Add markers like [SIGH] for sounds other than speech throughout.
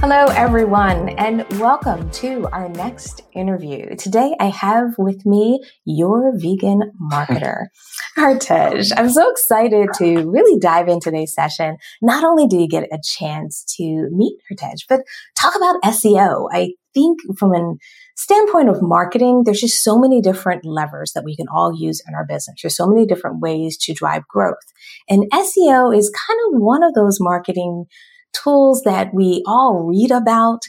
Hello, everyone, and welcome to our next interview. Today, I have with me your vegan marketer, [LAUGHS] Hartej. I'm so excited to really dive into today's session. Not only do you get a chance to meet Hartej, but talk about SEO. I think from a standpoint of marketing, there's just so many different levers that we can all use in our business. There's so many different ways to drive growth. And SEO is kind of one of those marketing tools that we all read about,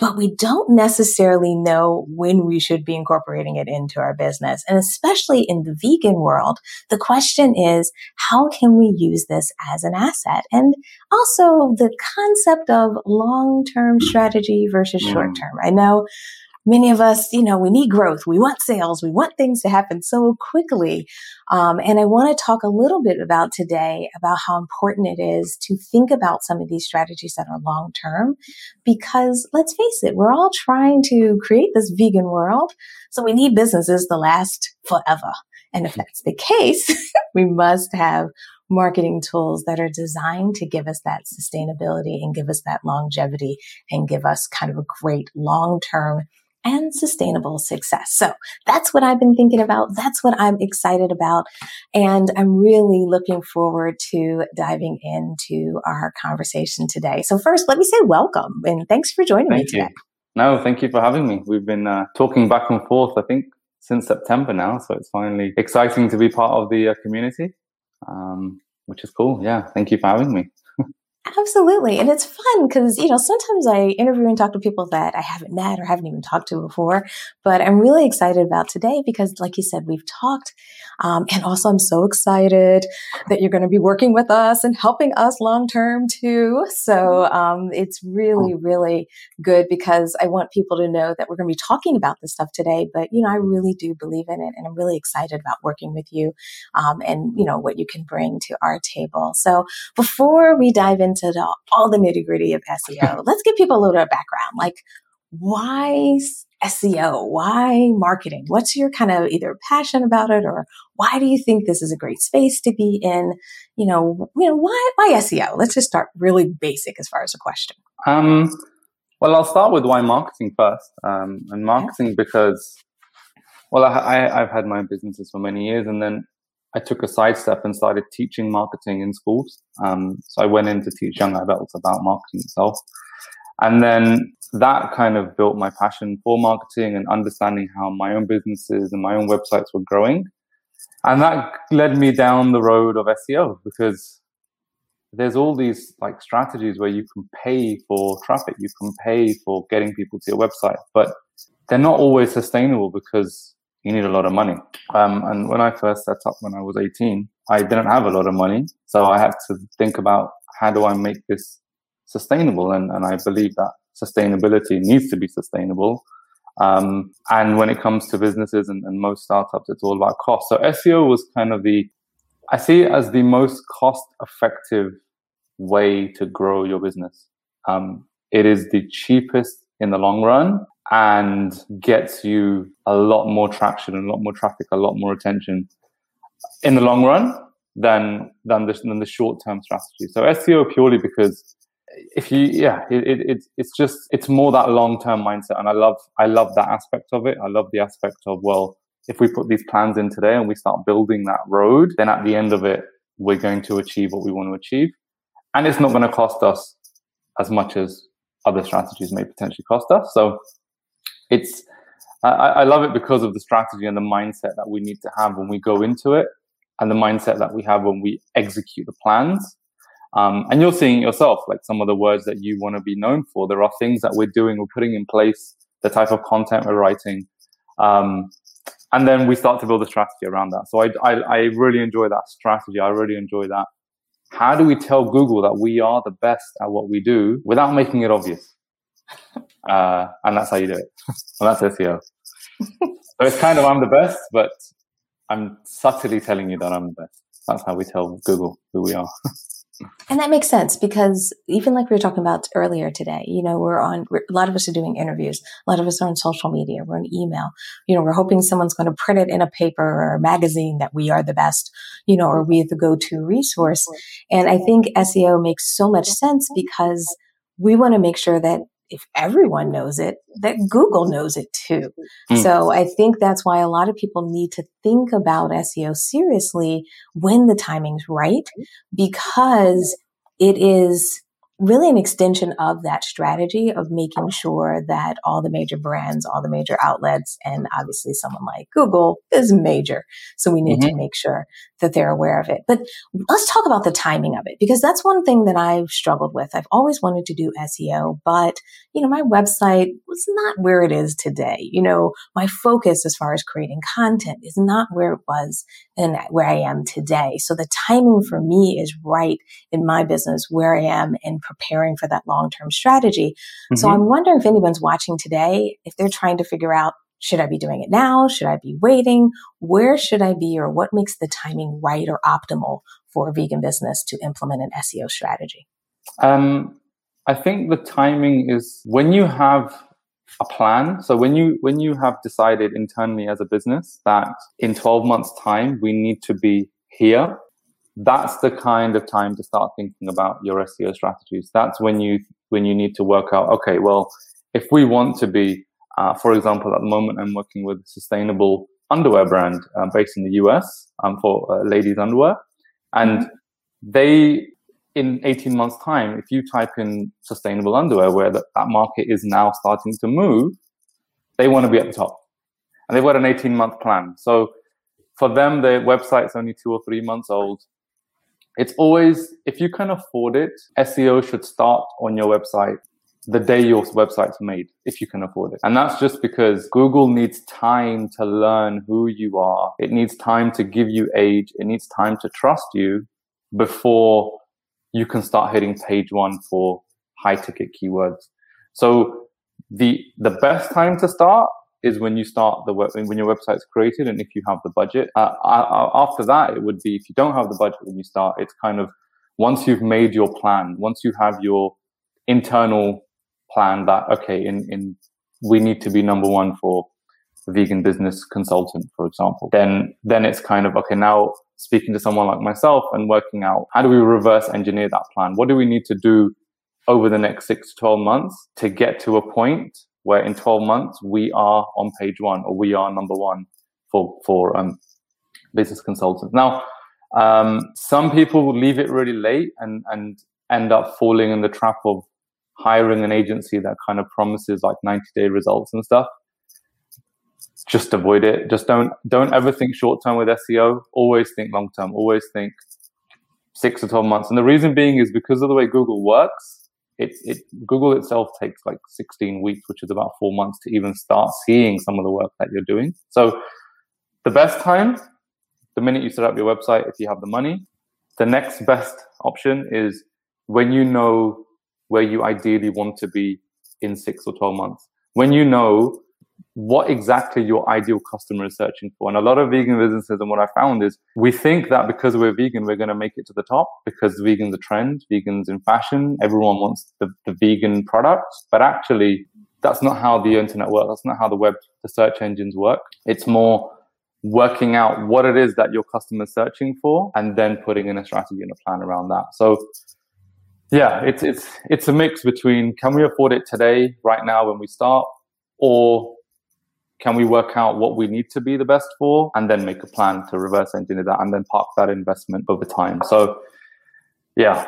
but we don't necessarily know when we should be incorporating it into our business. And especially in the vegan world, the question is, how can we use this as an asset? And also the concept of long-term strategy versus mm. short-term. I know many of us, you know, we need growth. We want sales. We want things to happen so quickly. Um, and I want to talk a little bit about today about how important it is to think about some of these strategies that are long term, because let's face it, we're all trying to create this vegan world. So we need businesses to last forever. And if that's the case, [LAUGHS] we must have marketing tools that are designed to give us that sustainability and give us that longevity and give us kind of a great long term and sustainable success. So that's what I've been thinking about. That's what I'm excited about. And I'm really looking forward to diving into our conversation today. So first, let me say welcome and thanks for joining thank me today. You. No, thank you for having me. We've been uh, talking back and forth, I think, since September now. So it's finally exciting to be part of the uh, community, um, which is cool. Yeah. Thank you for having me. Absolutely. And it's fun because, you know, sometimes I interview and talk to people that I haven't met or haven't even talked to before. But I'm really excited about today because, like you said, we've talked. Um, and also, I'm so excited that you're going to be working with us and helping us long term too. So um, it's really, really good because I want people to know that we're going to be talking about this stuff today. But, you know, I really do believe in it. And I'm really excited about working with you um, and, you know, what you can bring to our table. So before we dive into into the, all the nitty gritty of SEO. [LAUGHS] Let's give people a little bit of background. Like, why SEO? Why marketing? What's your kind of either passion about it or why do you think this is a great space to be in? You know, you know, why, why SEO? Let's just start really basic as far as a question. Um, well, I'll start with why marketing first. Um, and marketing because, well, I, I, I've had my businesses for many years and then I took a sidestep and started teaching marketing in schools. Um, so I went in to teach young adults about marketing itself. And then that kind of built my passion for marketing and understanding how my own businesses and my own websites were growing. And that led me down the road of SEO because there's all these like strategies where you can pay for traffic, you can pay for getting people to your website, but they're not always sustainable because you need a lot of money. Um, and when I first set up when I was 18, I didn't have a lot of money. So I had to think about how do I make this sustainable? And, and I believe that sustainability needs to be sustainable. Um, and when it comes to businesses and, and most startups, it's all about cost. So SEO was kind of the, I see it as the most cost effective way to grow your business. Um, it is the cheapest in the long run and gets you a lot more traction a lot more traffic, a lot more attention in the long run than than the, than the short term strategy. So SEO purely because if you yeah it, it, it's it's just it's more that long term mindset and I love I love that aspect of it. I love the aspect of well if we put these plans in today and we start building that road, then at the end of it we're going to achieve what we want to achieve, and it's not going to cost us as much as other strategies may potentially cost us. So it's I, I love it because of the strategy and the mindset that we need to have when we go into it, and the mindset that we have when we execute the plans. Um, and you're seeing yourself, like some of the words that you want to be known for. There are things that we're doing, we're putting in place, the type of content we're writing. Um, and then we start to build a strategy around that. So I, I, I, really enjoy that strategy. I really enjoy that. How do we tell Google that we are the best at what we do without making it obvious? Uh, and that's how you do it. [LAUGHS] and that's SEO. so it's kind of I'm the best, but I'm subtly telling you that I'm the best. That's how we tell Google who we are. [LAUGHS] And that makes sense because even like we were talking about earlier today, you know, we're on, we're, a lot of us are doing interviews. A lot of us are on social media. We're on email. You know, we're hoping someone's going to print it in a paper or a magazine that we are the best, you know, or we are the go-to resource. And I think SEO makes so much sense because we want to make sure that if everyone knows it, that Google knows it too. Mm. So I think that's why a lot of people need to think about SEO seriously when the timing's right, because it is really an extension of that strategy of making sure that all the major brands, all the major outlets, and obviously someone like Google is major. So we need mm-hmm. to make sure that they're aware of it. But let's talk about the timing of it because that's one thing that I've struggled with. I've always wanted to do SEO, but you know, my website was not where it is today. You know, my focus as far as creating content is not where it was and where I am today. So the timing for me is right in my business where I am and preparing for that long-term strategy. Mm-hmm. So I'm wondering if anyone's watching today, if they're trying to figure out, should I be doing it now? Should I be waiting? Where should I be or what makes the timing right or optimal for a vegan business to implement an SEO strategy? Um, I think the timing is when you have a plan. So when you when you have decided internally as a business that in 12 months time we need to be here that's the kind of time to start thinking about your SEO strategies. That's when you when you need to work out. Okay, well, if we want to be, uh, for example, at the moment I'm working with a sustainable underwear brand uh, based in the US um, for uh, ladies underwear, and mm-hmm. they in 18 months time, if you type in sustainable underwear, where that, that market is now starting to move, they want to be at the top, and they've got an 18 month plan. So for them, their website's only two or three months old it's always, if you can afford it, SEO should start on your website the day your website's made, if you can afford it. And that's just because Google needs time to learn who you are. It needs time to give you age. It needs time to trust you before you can start hitting page one for high ticket keywords. So the, the best time to start is when you start the web, when your website's created and if you have the budget. Uh, after that, it would be if you don't have the budget when you start, it's kind of once you've made your plan, once you have your internal plan that, okay, in, in, we need to be number one for vegan business consultant, for example, then, then it's kind of, okay, now speaking to someone like myself and working out how do we reverse engineer that plan? What do we need to do over the next six to 12 months to get to a point where in 12 months we are on page one or we are number one for for um, business consultants. Now, um, some people leave it really late and and end up falling in the trap of hiring an agency that kind of promises like 90 day results and stuff. Just avoid it. Just don't don't ever think short term with SEO. Always think long term. Always think six to 12 months. And the reason being is because of the way Google works it, it Google itself takes like 16 weeks, which is about four months to even start seeing some of the work that you're doing. So the best time, the minute you set up your website, if you have the money. The next best option is when you know where you ideally want to be in six or 12 months. When you know what exactly your ideal customer is searching for. And a lot of vegan businesses, and what I found is we think that because we're vegan, we're going to make it to the top because vegan's a trend, vegan's in fashion, everyone wants the, the vegan products. But actually, that's not how the internet works. That's not how the web, the search engines work. It's more working out what it is that your customer is searching for and then putting in a strategy and a plan around that. So yeah, it's it's it's a mix between can we afford it today, right now when we start, or can we work out what we need to be the best for and then make a plan to reverse engineer that and then park that investment over time? So yeah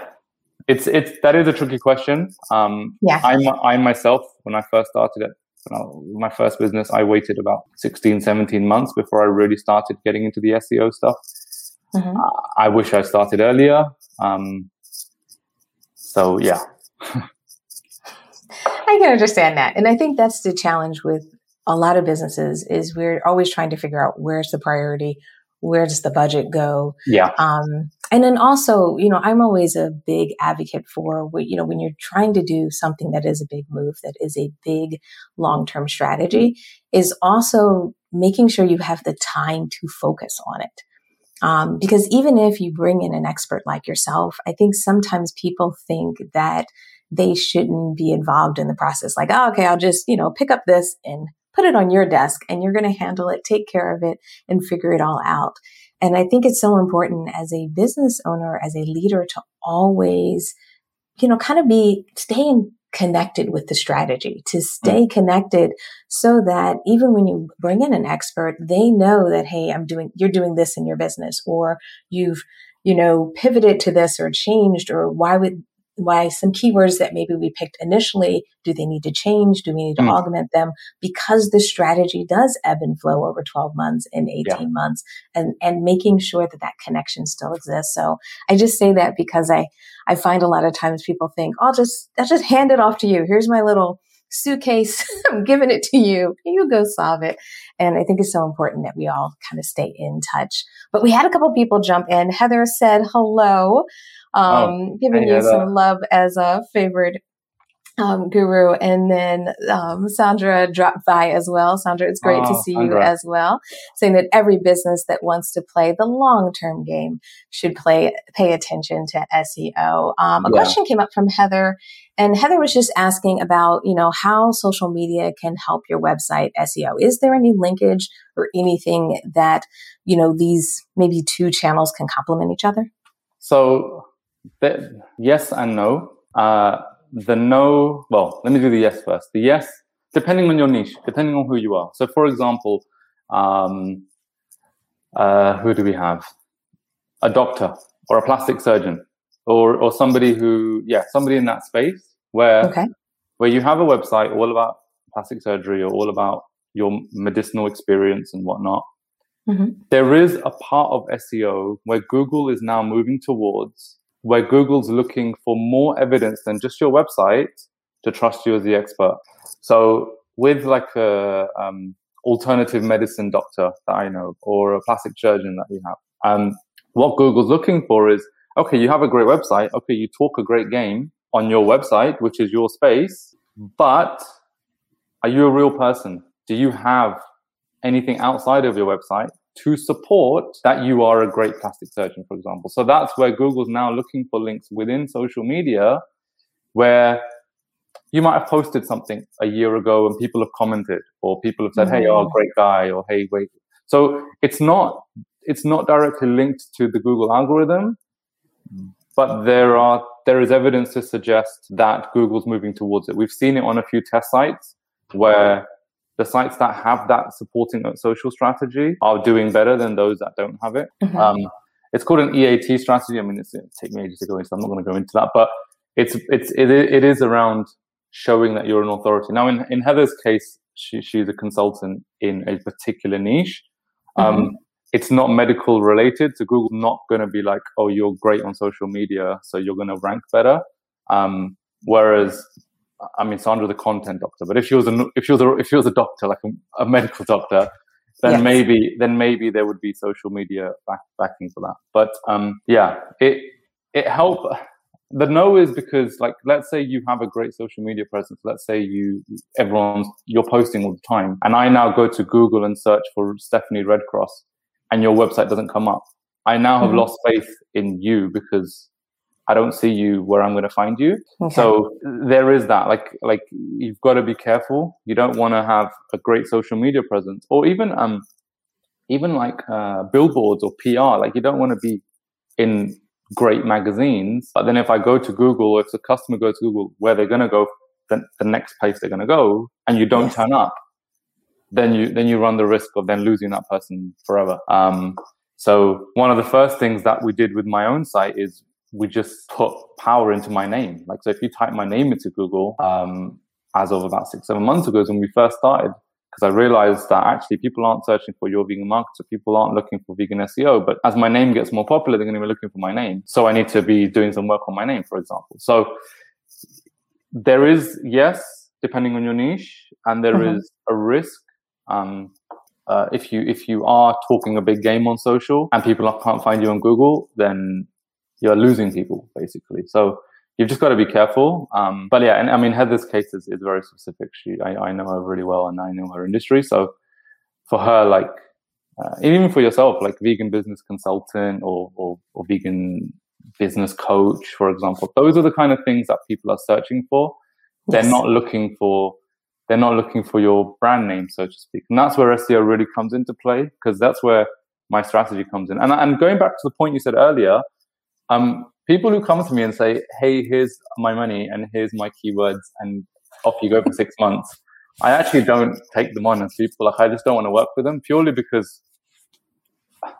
it's it's that is a tricky question. Um yeah. I i myself when i first started it you know, my first business i waited about 16 17 months before i really started getting into the seo stuff. Mm-hmm. i wish i started earlier. Um so yeah I can understand that. And I think that's the challenge with a lot of businesses is we're always trying to figure out where's the priority, where does the budget go? Yeah. Um, and then also, you know, I'm always a big advocate for, you know, when you're trying to do something that is a big move, that is a big long term strategy, is also making sure you have the time to focus on it. Um, because even if you bring in an expert like yourself, I think sometimes people think that they shouldn't be involved in the process. Like, oh, okay, I'll just, you know, pick up this and put it on your desk and you're going to handle it, take care of it and figure it all out. And I think it's so important as a business owner, as a leader to always, you know, kind of be staying connected with the strategy, to stay mm. connected so that even when you bring in an expert, they know that, hey, I'm doing, you're doing this in your business or you've, you know, pivoted to this or changed or why would why some keywords that maybe we picked initially, do they need to change? Do we need to mm. augment them? Because the strategy does ebb and flow over 12 months and 18 yeah. months and, and making sure that that connection still exists. So I just say that because I, I find a lot of times people think, I'll just, I'll just hand it off to you. Here's my little suitcase. [LAUGHS] I'm giving it to you. You go solve it. And I think it's so important that we all kind of stay in touch. But we had a couple people jump in. Heather said hello. Oh, um, oh, giving you some love as a favorite um, guru. And then um, Sandra dropped by as well. Sandra, it's great oh, to see Sandra. you as well. Saying that every business that wants to play the long term game should play pay attention to SEO. Um, a yeah. question came up from Heather, and Heather was just asking about you know how social media can help your website SEO. Is there any linkage or anything that you know these maybe two channels can complement each other? So the, yes and no. Uh, the no, well, let me do the yes first. The yes, depending on your niche, depending on who you are. So, for example, um, uh, who do we have? A doctor or a plastic surgeon or, or somebody who, yeah, somebody in that space where, okay. where you have a website all about plastic surgery or all about your medicinal experience and whatnot. Mm-hmm. There is a part of SEO where Google is now moving towards where Google's looking for more evidence than just your website to trust you as the expert. So with like a um, alternative medicine doctor that I know or a plastic surgeon that we have, um, what Google's looking for is okay, you have a great website. Okay, you talk a great game on your website, which is your space, but are you a real person? Do you have anything outside of your website to support that you are a great plastic surgeon, for example. So that's where Google's now looking for links within social media where you might have posted something a year ago and people have commented or people have said, mm-hmm. Hey, oh, great guy or Hey, wait. So it's not, it's not directly linked to the Google algorithm, but there are, there is evidence to suggest that Google's moving towards it. We've seen it on a few test sites where the sites that have that supporting social strategy are doing better than those that don't have it. Mm-hmm. Um, it's called an EAT strategy. I mean, it's, it take me ages to go into. I'm not going to go into that, but it's it's it, it is around showing that you're an authority. Now, in in Heather's case, she, she's a consultant in a particular niche. Um, mm-hmm. It's not medical related, so Google's not going to be like, "Oh, you're great on social media, so you're going to rank better." Um, whereas I mean, Sandra, the content doctor, but if she was a if she was a if she was a doctor, like a, a medical doctor, then yes. maybe then maybe there would be social media back, backing for that. But um, yeah, it it help. The no is because like let's say you have a great social media presence. Let's say you everyone's you're posting all the time, and I now go to Google and search for Stephanie Redcross, and your website doesn't come up. I now have mm-hmm. lost faith in you because I don't see you where I'm going to find you. Okay. So there is that. Like, like you've got to be careful. You don't want to have a great social media presence, or even um, even like uh, billboards or PR. Like, you don't want to be in great magazines. But then if I go to Google, if the customer goes to Google, where they're going to go, the, the next place they're going to go, and you don't yes. turn up, then you then you run the risk of then losing that person forever. Um, so one of the first things that we did with my own site is we just put power into my name. Like, so if you type my name into Google, um, as of about six, seven months ago, is when we first started, because I realized that actually people aren't searching for your vegan marketer, people aren't looking for vegan SEO. But as my name gets more popular, they're going to be looking for my name. So I need to be doing some work on my name, for example. So there is, yes, depending on your niche, and there mm-hmm. is a risk. Um, uh, if you if you are talking a big game on social and people can't find you on Google, then you're losing people basically. So you've just got to be careful. Um, but yeah, and I mean Heather's case is, is very specific. She I, I know her really well and I know her industry. So for her, like uh, even for yourself, like vegan business consultant or, or or vegan business coach, for example, those are the kind of things that people are searching for. Yes. They're not looking for they're not looking for your brand name, so to speak. And that's where SEO really comes into play because that's where my strategy comes in. And, and going back to the point you said earlier, um, people who come to me and say, "Hey, here's my money and here's my keywords, and off you go for six months," I actually don't take them on as people. Like I just don't want to work with them purely because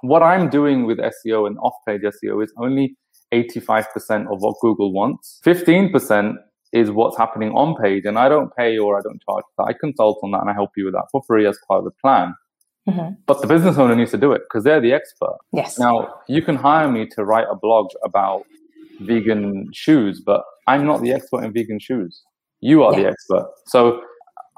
what I'm doing with SEO and off-page SEO is only 85% of what Google wants. 15% is what's happening on page, and I don't pay or I don't charge. I consult on that and I help you with that for free as part of the plan. Mm-hmm. But the business owner needs to do it because they're the expert. Yes. Now, you can hire me to write a blog about vegan shoes, but I'm not the expert in vegan shoes. You are the expert. So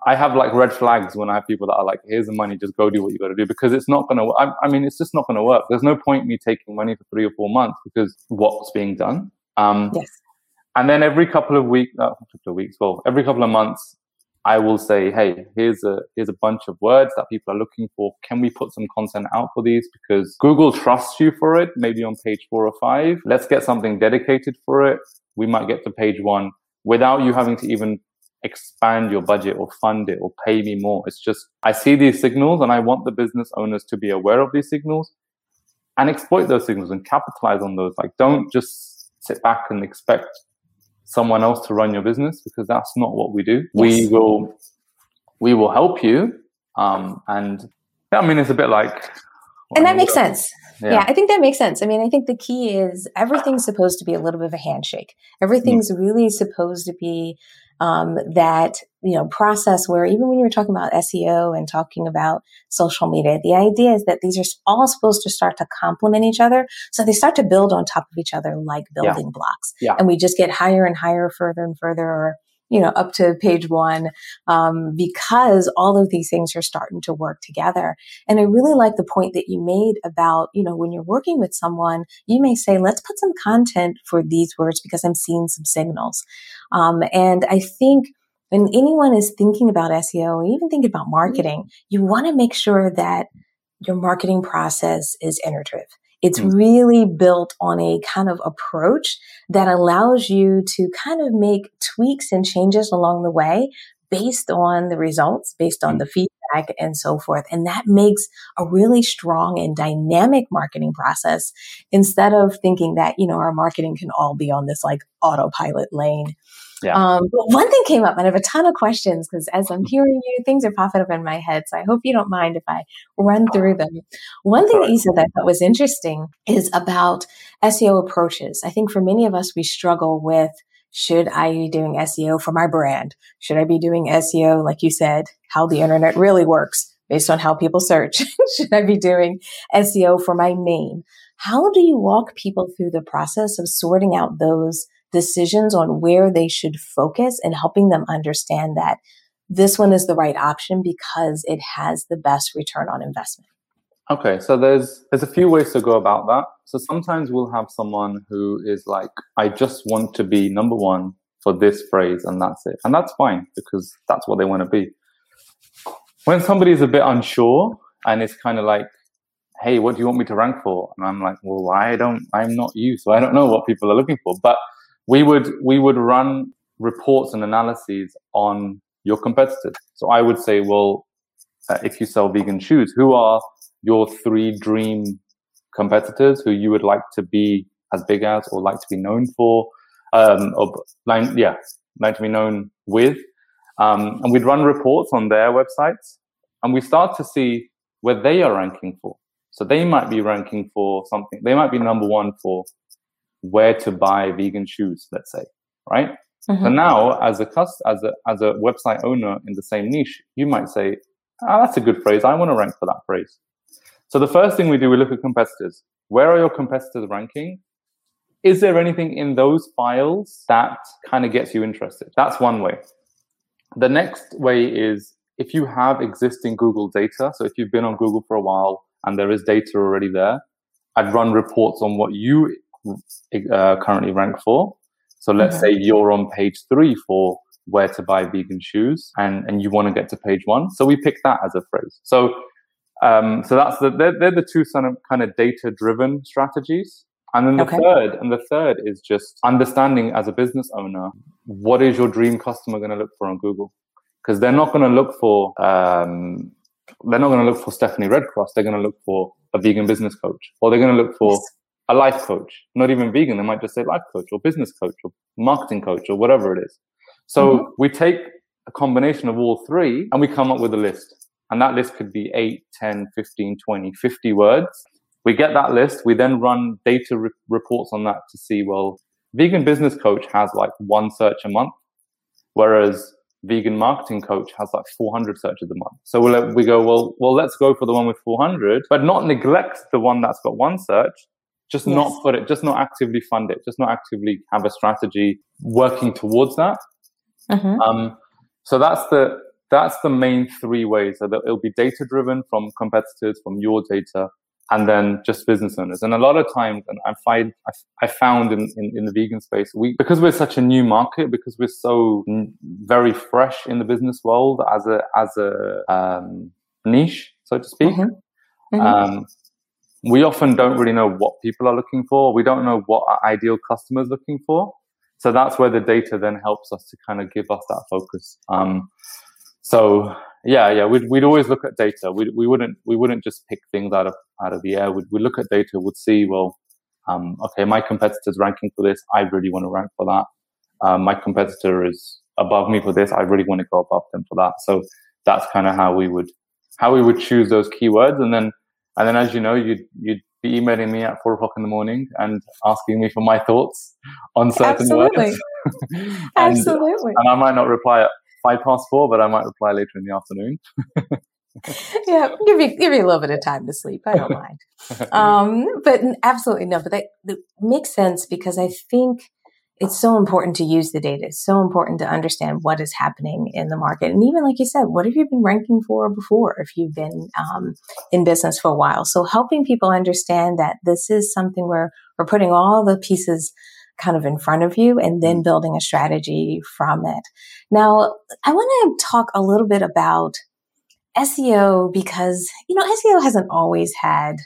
I have like red flags when I have people that are like, here's the money, just go do what you got to do because it's not going to, I, I mean, it's just not going to work. There's no point me taking money for three or four months because what's being done. Um, yes. And then every couple of weeks, uh, couple of weeks, well, every couple of months, I will say, hey, here's a here's a bunch of words that people are looking for. Can we put some content out for these? Because Google trusts you for it, maybe on page four or five. Let's get something dedicated for it. We might get to page one without you having to even expand your budget or fund it or pay me more. It's just I see these signals and I want the business owners to be aware of these signals and exploit those signals and capitalize on those. Like don't just sit back and expect someone else to run your business because that's not what we do. Yes. We will we will help you. Um, and I mean, it's a bit like. And that makes sense. Yeah. yeah. I think that makes sense. I mean, I think the key is everything's supposed to be a little bit of a handshake. Everything's mm. really supposed to be um, that you know process where even when you're talking about SEO and talking about social media, the idea is that these are all supposed to start to complement each other, so they start to build on top of each other like building yeah. blocks, yeah. and we just get higher and higher, further and further, or you know, up to page one, um, because all of these things are starting to work together. And I really like the point that you made about, you know, when you're working with someone, you may say, let's put some content for these words because I'm seeing some signals. Um, and I think when anyone is thinking about SEO or even thinking about marketing, you want to make sure that your marketing process is iterative. It's mm. really built on a kind of approach that allows you to kind of make tweaks and changes along the way based on the results, based on mm. the feedback and so forth. And that makes a really strong and dynamic marketing process instead of thinking that, you know, our marketing can all be on this like autopilot lane. Yeah. Um, but one thing came up, and I have a ton of questions because as I'm [LAUGHS] hearing you, things are popping up in my head. So I hope you don't mind if I run through them. One thing that you said that I thought was interesting is about SEO approaches. I think for many of us, we struggle with should I be doing SEO for my brand? Should I be doing SEO, like you said, how the internet really works based on how people search? [LAUGHS] should I be doing SEO for my name? How do you walk people through the process of sorting out those decisions on where they should focus and helping them understand that this one is the right option because it has the best return on investment. Okay, so there's there's a few ways to go about that. So sometimes we'll have someone who is like, I just want to be number one for this phrase and that's it. And that's fine because that's what they want to be. When somebody's a bit unsure and it's kind of like, hey, what do you want me to rank for? And I'm like, well, I don't, I'm not you, so I don't know what people are looking for. But we would we would run reports and analyses on your competitors. So I would say, well, uh, if you sell vegan shoes, who are your three dream competitors who you would like to be as big as or like to be known for, um, or like, yeah, like to be known with. Um, and we'd run reports on their websites and we start to see where they are ranking for. So they might be ranking for something. They might be number one for where to buy vegan shoes, let's say, right? Mm-hmm. So now, as a cust- as a as a website owner in the same niche, you might say, "Ah, that's a good phrase. I want to rank for that phrase." So the first thing we do, we look at competitors. Where are your competitors ranking? Is there anything in those files that kind of gets you interested? That's one way. The next way is if you have existing Google data, so if you've been on Google for a while and there is data already there, I'd run reports on what you uh, currently rank for. So let's mm-hmm. say you're on page three for where to buy vegan shoes and, and you want to get to page one. So we pick that as a phrase. So um, so that's the they're, they're the two kind of kind of data driven strategies. And then the okay. third, and the third is just understanding as a business owner, what is your dream customer going to look for on Google? Because they're not going to look for, um, they're not going to look for Stephanie Redcross. They're going to look for a vegan business coach, or they're going to look for. A life coach. Not even vegan. They might just say life coach, or business coach, or marketing coach, or whatever it is. So mm-hmm. we take a combination of all three, and we come up with a list. And that list could be 8, 10, 15, 20, 50 words. We get that list. We then run data re- reports on that to see, well, vegan business coach has like one search a month, whereas vegan marketing coach has like 400 searches a month. So we'll, we go, well, well, let's go for the one with 400, but not neglect the one that's got one search. Just yes. not put it, just not actively fund it, just not actively have a strategy working towards that. Mm-hmm. Um, so that's the that's the main three ways. So that it'll be data driven from competitors, from your data, and then just business owners. And a lot of times, and I find I, found in, in, in, the vegan space, we because we're such a new market, because we're so n- very fresh in the business world as a as a um, niche, so to speak. Mm-hmm. Mm-hmm. Um, we often don't really know what people are looking for. We don't know what our ideal customer is looking for. So that's where the data then helps us to kind of give us that focus. Um, so yeah, yeah, we'd, we'd always look at data. We, we wouldn't we wouldn't just pick things out of out of the air. We'd, we'd look at data. We'd see well, um, okay, my competitor's ranking for this. I really want to rank for that. Um, my competitor is above me for this. I really want to go above them for that. So that's kind of how we would how we would choose those keywords, and then and then as you know, you'd you'd be emailing me at four o'clock in the morning and asking me for my thoughts on certain Absolutely. words. [LAUGHS] and, Absolutely. And I might not reply at five past four, but I might reply later in the afternoon. [LAUGHS] yeah, give you give you a little bit of time to sleep. I don't mind. [LAUGHS] Um, but absolutely no. But that, that makes sense because I think it's so important to use the data. It's so important to understand what is happening in the market. And even like you said, what have you been ranking for before if you've been um, in business for a while? So helping people understand that this is something where we're putting all the pieces kind of in front of you and then mm-hmm. building a strategy from it. Now, I want to talk a little bit about SEO because, you know, SEO hasn't always had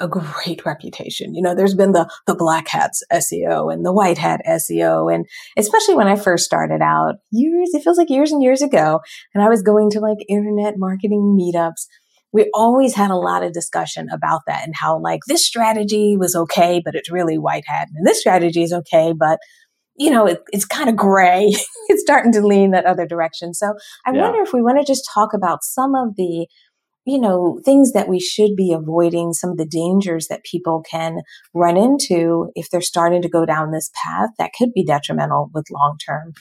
a great reputation. You know, there's been the, the black hats SEO and the white hat SEO. And especially when I first started out years, it feels like years and years ago. And I was going to like internet marketing meetups we always had a lot of discussion about that and how like this strategy was okay, but it's really white hat and this strategy is okay, but you know, it, it's kind of gray. [LAUGHS] it's starting to lean that other direction. So I yeah. wonder if we want to just talk about some of the, you know, things that we should be avoiding, some of the dangers that people can run into if they're starting to go down this path that could be detrimental with long term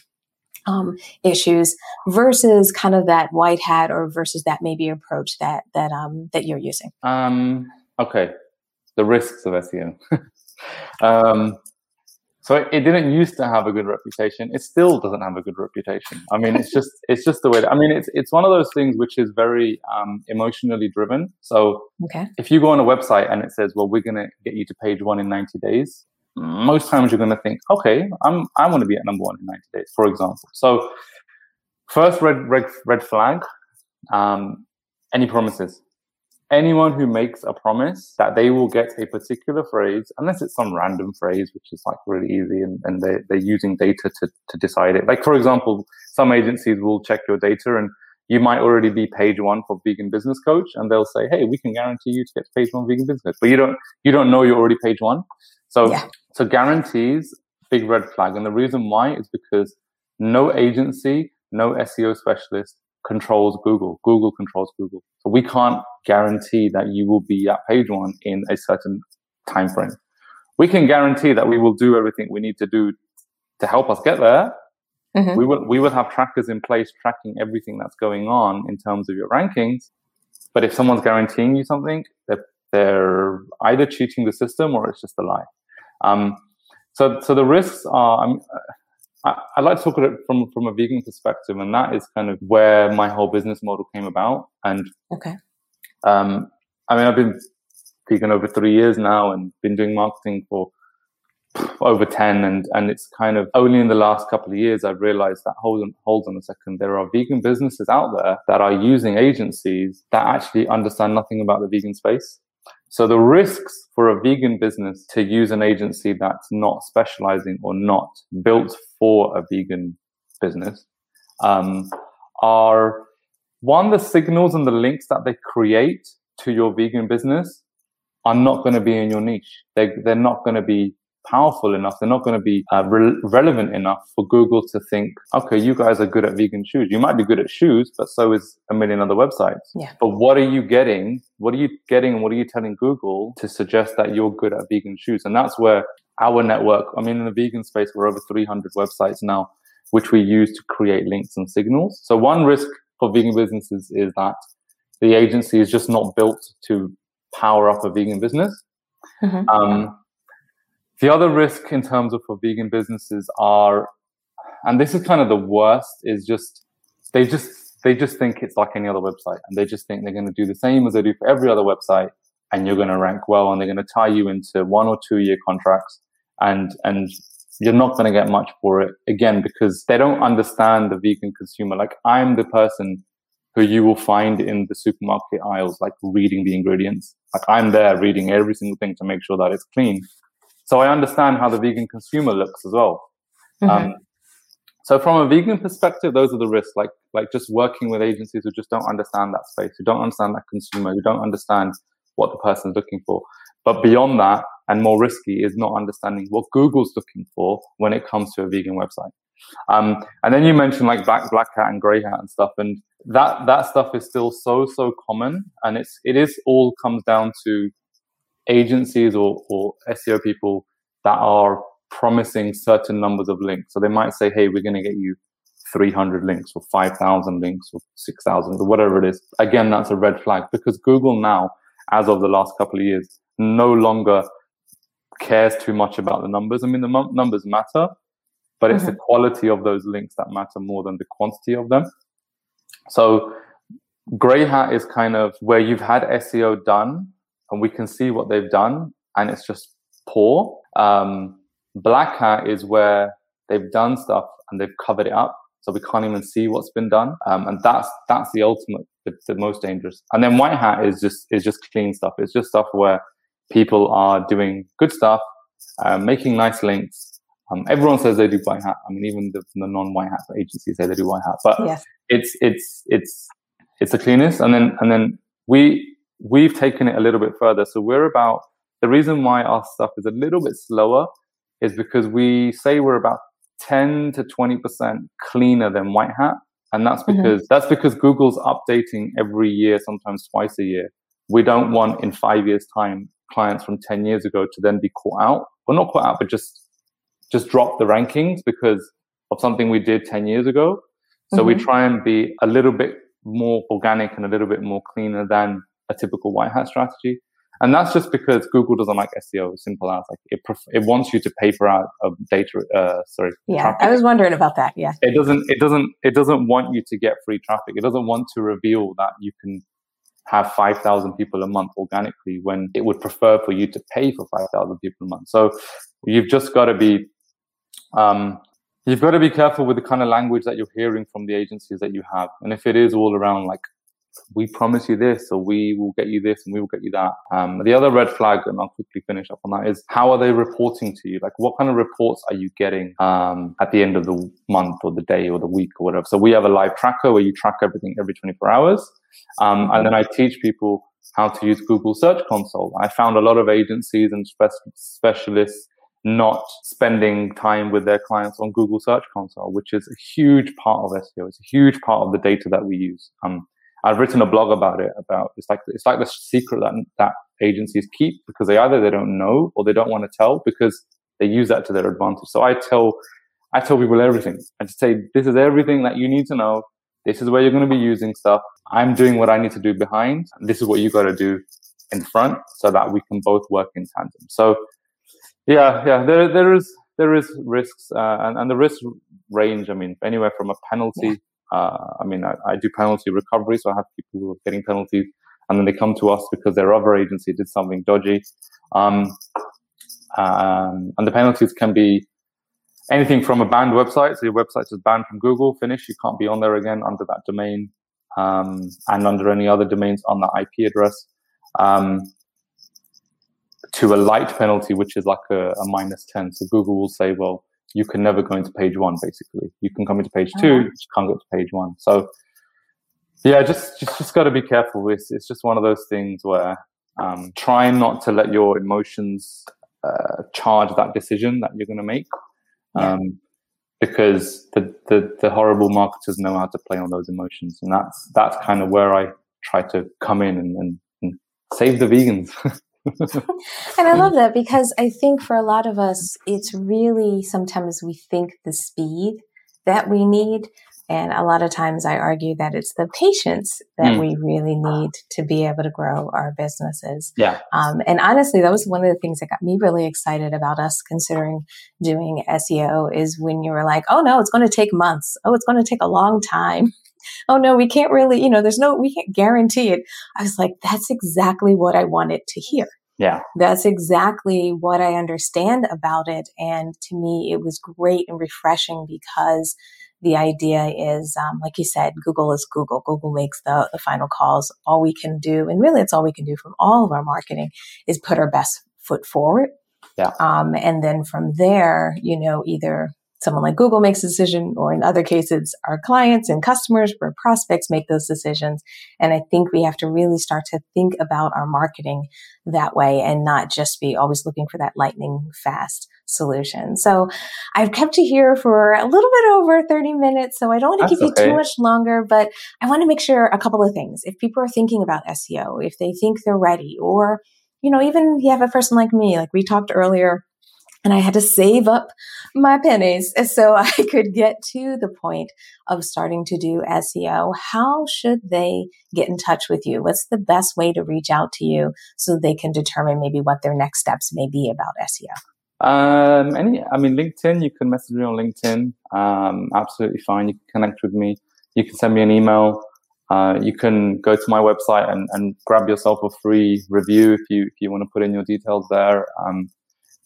um, issues versus kind of that white hat or versus that maybe approach that that um, that you're using? Um, okay, the risks of SEO. [LAUGHS] um, so it, didn't used to have a good reputation. It still doesn't have a good reputation. I mean, it's just it's just the way. That, I mean, it's it's one of those things which is very um, emotionally driven. So okay. if you go on a website and it says, "Well, we're going to get you to page one in 90 days," most times you're going to think, okay, I'm, I want to be at number one in 90 days, for example. So first red, red, red flag, um, any promises. Anyone who makes a promise that they will get a particular phrase, unless it's some random phrase, which is like really easy and, and they, they're using data to, to decide it. Like, for example, some agencies will check your data and you might already be page one for vegan business coach and they'll say, Hey, we can guarantee you to get to page one vegan business, but you don't, you don't know you're already page one. So yeah. So guarantees, big red flag. And the reason why is because no agency, no SEO specialist controls Google. Google controls Google. So we can't guarantee that you will be at page one in a certain time frame. We can guarantee that we will do everything we need to do to help us get there. Mm-hmm. We will we will have trackers in place tracking everything that's going on in terms of your rankings. But if someone's guaranteeing you something, they're, they're either cheating the system or it's just a lie. Um, so, so the risks are, um, I, I like to talk at it from from a vegan perspective, and that is kind of where my whole business model came about. And okay, um, I mean, I've been vegan over three years now, and been doing marketing for over 10 and and it's kind of only in the last couple of years i've realized that hold on hold on a second there are vegan businesses out there that are using agencies that actually understand nothing about the vegan space so the risks for a vegan business to use an agency that's not specializing or not built for a vegan business um, are one, the signals and the links that they create to your vegan business are not going to be in your niche. They, they're not going to be powerful enough. They're not going to be uh, re- relevant enough for Google to think, okay, you guys are good at vegan shoes. You might be good at shoes, but so is a million other websites. Yeah. But what are you getting? What are you getting and what are you telling Google to suggest that you're good at vegan shoes? And that's where our network, I mean, in the vegan space, we're over 300 websites now, which we use to create links and signals. So one risk for vegan businesses is that the agency is just not built to power up a vegan business. Mm-hmm. Um, the other risk in terms of for vegan businesses are, and this is kind of the worst, is just they just they just think it's like any other website, and they just think they're going to do the same as they do for every other website, and you're going to rank well, and they're going to tie you into one or two year contracts, and and you're not going to get much for it again because they don't understand the vegan consumer. Like I'm the person who you will find in the supermarket aisles, like reading the ingredients. Like I'm there reading every single thing to make sure that it's clean. So I understand how the vegan consumer looks as well. Mm-hmm. Um, so from a vegan perspective, those are the risks, like like just working with agencies who just don't understand that space, who don't understand that consumer, who don't understand what the person is looking for. But beyond that, and more risky, is not understanding what Google's looking for when it comes to a vegan website. Um, and then you mentioned like black black hat and grey hat and stuff, and that that stuff is still so so common, and it's it is all comes down to agencies or, or SEO people that are promising certain numbers of links. So they might say, hey, we're going to get you 300 links or 5,000 links or 6,000 or whatever it is. Again, that's a red flag because Google now, as of the last couple of years, no longer cares too much about the numbers. I mean, the m- numbers matter, but it's mm-hmm. the quality of those links that matter more than the quantity of them. So, Grey Hat is kind of where you've had SEO done and we can see what they've done and it's just poor. Um, Black Hat is where they've done stuff and they've covered it up. So we can't even see what's been done. Um, and that's, that's the ultimate, the, the most dangerous. And then White Hat is just, is just clean stuff. It's just stuff where people are doing good stuff, uh, making nice links. Um, everyone says they do white hat. I mean, even the, the non-white hat agencies say they do white hat, but yes. it's, it's, it's, it's the cleanest. And then, and then we, we've taken it a little bit further. So we're about, the reason why our stuff is a little bit slower is because we say we're about 10 to 20% cleaner than white hat. And that's mm-hmm. because, mm-hmm. that's because Google's updating every year, sometimes twice a year. We don't want in five years time clients from 10 years ago to then be caught out well not caught out but just just drop the rankings because of something we did 10 years ago so mm-hmm. we try and be a little bit more organic and a little bit more cleaner than a typical white hat strategy and that's just because Google doesn't like SEO. Simple as like it. Pref- it wants you to pay for our uh, data. Uh, sorry. Yeah, traffic. I was wondering about that. Yeah. It doesn't. It doesn't. It doesn't want you to get free traffic. It doesn't want to reveal that you can have 5,000 people a month organically when it would prefer for you to pay for 5,000 people a month. So you've just got to be, um, you've got to be careful with the kind of language that you're hearing from the agencies that you have. And if it is all around like we promise you this or we will get you this and we will get you that. Um, the other red flag, and I'll quickly finish up on that, is how are they reporting to you? Like what kind of reports are you getting um, at the end of the month or the day or the week or whatever? So we have a live tracker where you track everything every 24 hours. Um, and then I teach people how to use Google Search Console. I found a lot of agencies and spe- specialists not spending time with their clients on Google Search Console, which is a huge part of SEO. It's a huge part of the data that we use. Um, I've written a blog about it. About it's like it's like the secret that that agencies keep because they either they don't know or they don't want to tell because they use that to their advantage. So I tell I tell people everything. I just say this is everything that you need to know. This is where you're going to be using stuff. I'm doing what I need to do behind. This is what you got to do in front so that we can both work in tandem. So yeah, yeah, there there is there is risks, uh, and, and the risk range. I mean, anywhere from a penalty. Yeah. Uh, I mean, I, I, do penalty recovery, so I have people who are getting penalties, and then they come to us because their other agency did something dodgy. Um, um, and the penalties can be anything from a banned website. So your website is banned from Google, finish. You can't be on there again under that domain um, and under any other domains on that IP address. Um, to a light penalty, which is like a, a, minus 10. So Google will say, well, you can never go into page one, basically. You can come into page two, uh-huh. you can't go to page one. So yeah, just, just, just got to be careful. It's, it's just one of those things where um, try not to let your emotions uh, charge that decision that you're going to make. Um, because the, the, the horrible marketers know how to play on those emotions. And that's, that's kind of where I try to come in and, and, and save the vegans. [LAUGHS] [LAUGHS] and I love that because I think for a lot of us, it's really sometimes we think the speed that we need. And a lot of times I argue that it's the patience that mm. we really need to be able to grow our businesses. Yeah. Um, and honestly, that was one of the things that got me really excited about us considering doing SEO is when you were like, oh no, it's going to take months. Oh, it's going to take a long time. [LAUGHS] [LAUGHS] oh no, we can't really, you know, there's no, we can't guarantee it. I was like, that's exactly what I wanted to hear. Yeah. That's exactly what I understand about it. And to me, it was great and refreshing because the idea is, um, like you said, Google is Google. Google makes the, the final calls. All we can do, and really it's all we can do from all of our marketing is put our best foot forward. Yeah. Um, and then from there, you know, either someone like Google makes a decision, or in other cases, our clients and customers or prospects make those decisions. And I think we have to really start to think about our marketing that way and not just be always looking for that lightning fast solution. So I've kept you here for a little bit over 30 minutes. So I don't want to keep okay. you too much longer, but I want to make sure a couple of things. If people are thinking about SEO, if they think they're ready, or, you know, even you have a person like me, like we talked earlier, and I had to save up my pennies so [LAUGHS] I could get to the point of starting to do SEO. How should they get in touch with you? What's the best way to reach out to you so they can determine maybe what their next steps may be about SEO? Um, any, I mean, LinkedIn, you can message me on LinkedIn. Um, absolutely fine. You can connect with me. You can send me an email. Uh, you can go to my website and, and grab yourself a free review if you if you want to put in your details there. Um,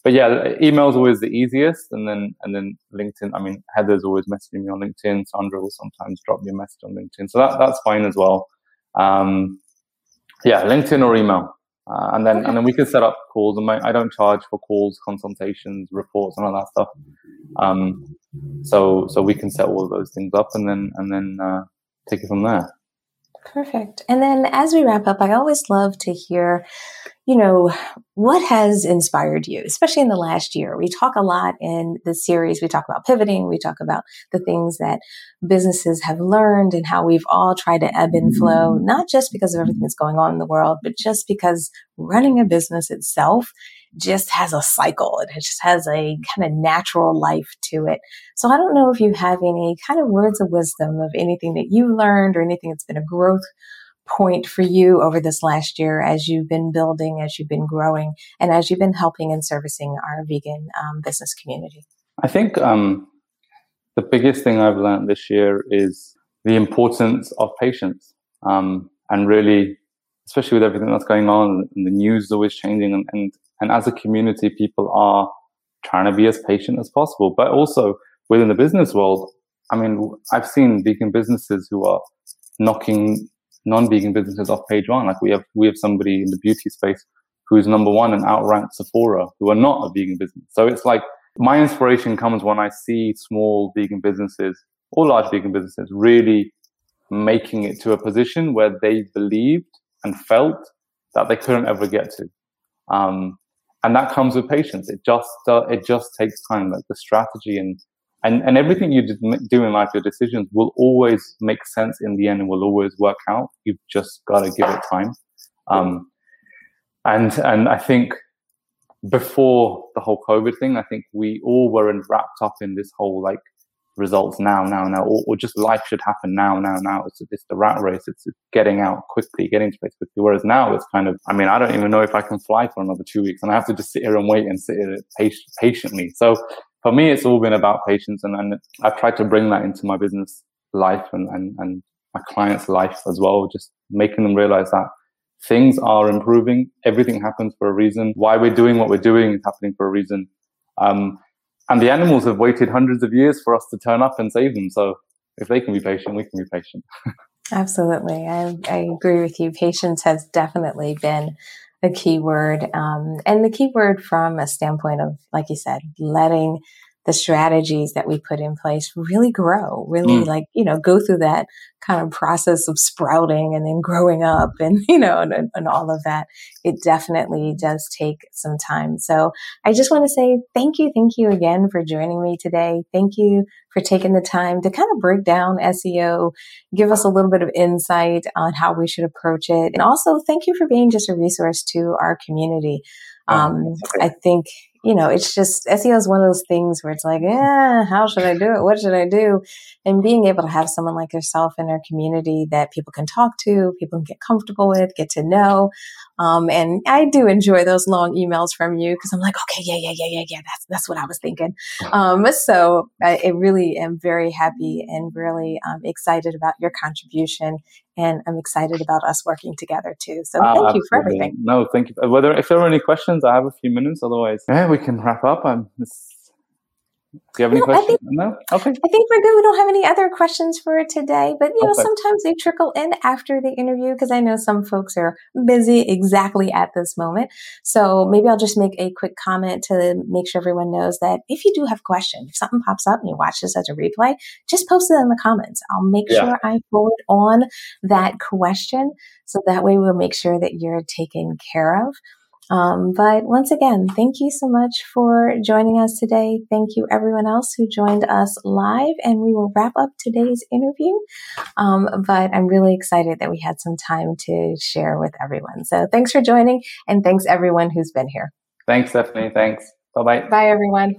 but yeah, email is always the easiest, and then and then LinkedIn. I mean, Heather's always messaging me on LinkedIn. Sandra will sometimes drop me a message on LinkedIn, so that that's fine as well. Um, yeah, LinkedIn or email, uh, and then and then we can set up calls. And my, I don't charge for calls, consultations, reports, and all that stuff. Um, so so we can set all of those things up, and then and then uh, take it from there. Perfect. And then as we wrap up, I always love to hear you know, what has inspired you, especially in the last year? We talk a lot in the series. We talk about pivoting. We talk about the things that businesses have learned and how we've all tried to ebb and flow, not just because of everything that's going on in the world, but just because running a business itself just has a cycle. It just has a kind of natural life to it. So I don't know if you have any kind of words of wisdom of anything that you learned or anything that's been a growth point for you over this last year as you've been building, as you've been growing, and as you've been helping and servicing our vegan um, business community? I think um, the biggest thing I've learned this year is the importance of patience um, and really, especially with everything that's going on and the news is always changing. And, and, and as a community, people are trying to be as patient as possible, but also within the business world. I mean, I've seen vegan businesses who are knocking non-vegan businesses off page one. Like we have we have somebody in the beauty space who's number one and outranked Sephora, who are not a vegan business. So it's like my inspiration comes when I see small vegan businesses or large vegan businesses really making it to a position where they believed and felt that they couldn't ever get to. Um, and that comes with patience. It just uh, it just takes time. Like the strategy and and and everything you do in life, your decisions will always make sense in the end and will always work out. You've just got to give it time. Um, and and I think before the whole COVID thing, I think we all were wrapped up in this whole like results now, now, now, or, or just life should happen now, now, now. It's, it's the rat race. It's, it's getting out quickly, getting to place quickly. Whereas now it's kind of, I mean, I don't even know if I can fly for another two weeks and I have to just sit here and wait and sit here patiently. So for me, it's all been about patience, and, and I've tried to bring that into my business life and, and, and my clients' life as well, just making them realize that things are improving. Everything happens for a reason. Why we're doing what we're doing is happening for a reason. Um, and the animals have waited hundreds of years for us to turn up and save them. So if they can be patient, we can be patient. [LAUGHS] Absolutely. I, I agree with you. Patience has definitely been a key word. Um, and the key word from a standpoint of, like you said, letting the strategies that we put in place really grow, really mm. like, you know, go through that kind of process of sprouting and then growing up and, [LAUGHS] you know, and, and, all of that. It definitely does take some time. So I just want to say thank you. Thank you again for joining me today. Thank you for taking the time to kind of break down SEO, give us a little bit of insight on how we should approach it. And also thank you for being just a resource to our community. Oh, um, I think you know, it's just SEO is one of those things where it's like, yeah, how should I do it? What should I do? And being able to have someone like yourself in our community that people can talk to, people can get comfortable with, get to know. Um, and I do enjoy those long emails from you because I'm like, okay, yeah, yeah, yeah, yeah, yeah. That's that's what I was thinking. Um, so I, I, really am very happy and really um, excited about your contribution, and I'm excited about us working together too. So ah, thank you for everything. No, thank you. Whether if there are any questions, I have a few minutes. Otherwise, yeah, we can wrap up. I'm do you have any no, questions? I think, no? Okay. I think we're good. We don't have any other questions for today, but you know, okay. sometimes they trickle in after the interview because I know some folks are busy exactly at this moment. So maybe I'll just make a quick comment to make sure everyone knows that if you do have questions, if something pops up and you watch this as a replay, just post it in the comments. I'll make yeah. sure I forward on that question so that way we'll make sure that you're taken care of. Um, but once again, thank you so much for joining us today. Thank you, everyone else who joined us live, and we will wrap up today's interview. Um, but I'm really excited that we had some time to share with everyone. So thanks for joining, and thanks everyone who's been here. Thanks, Stephanie. Thanks. Bye bye. Bye, everyone.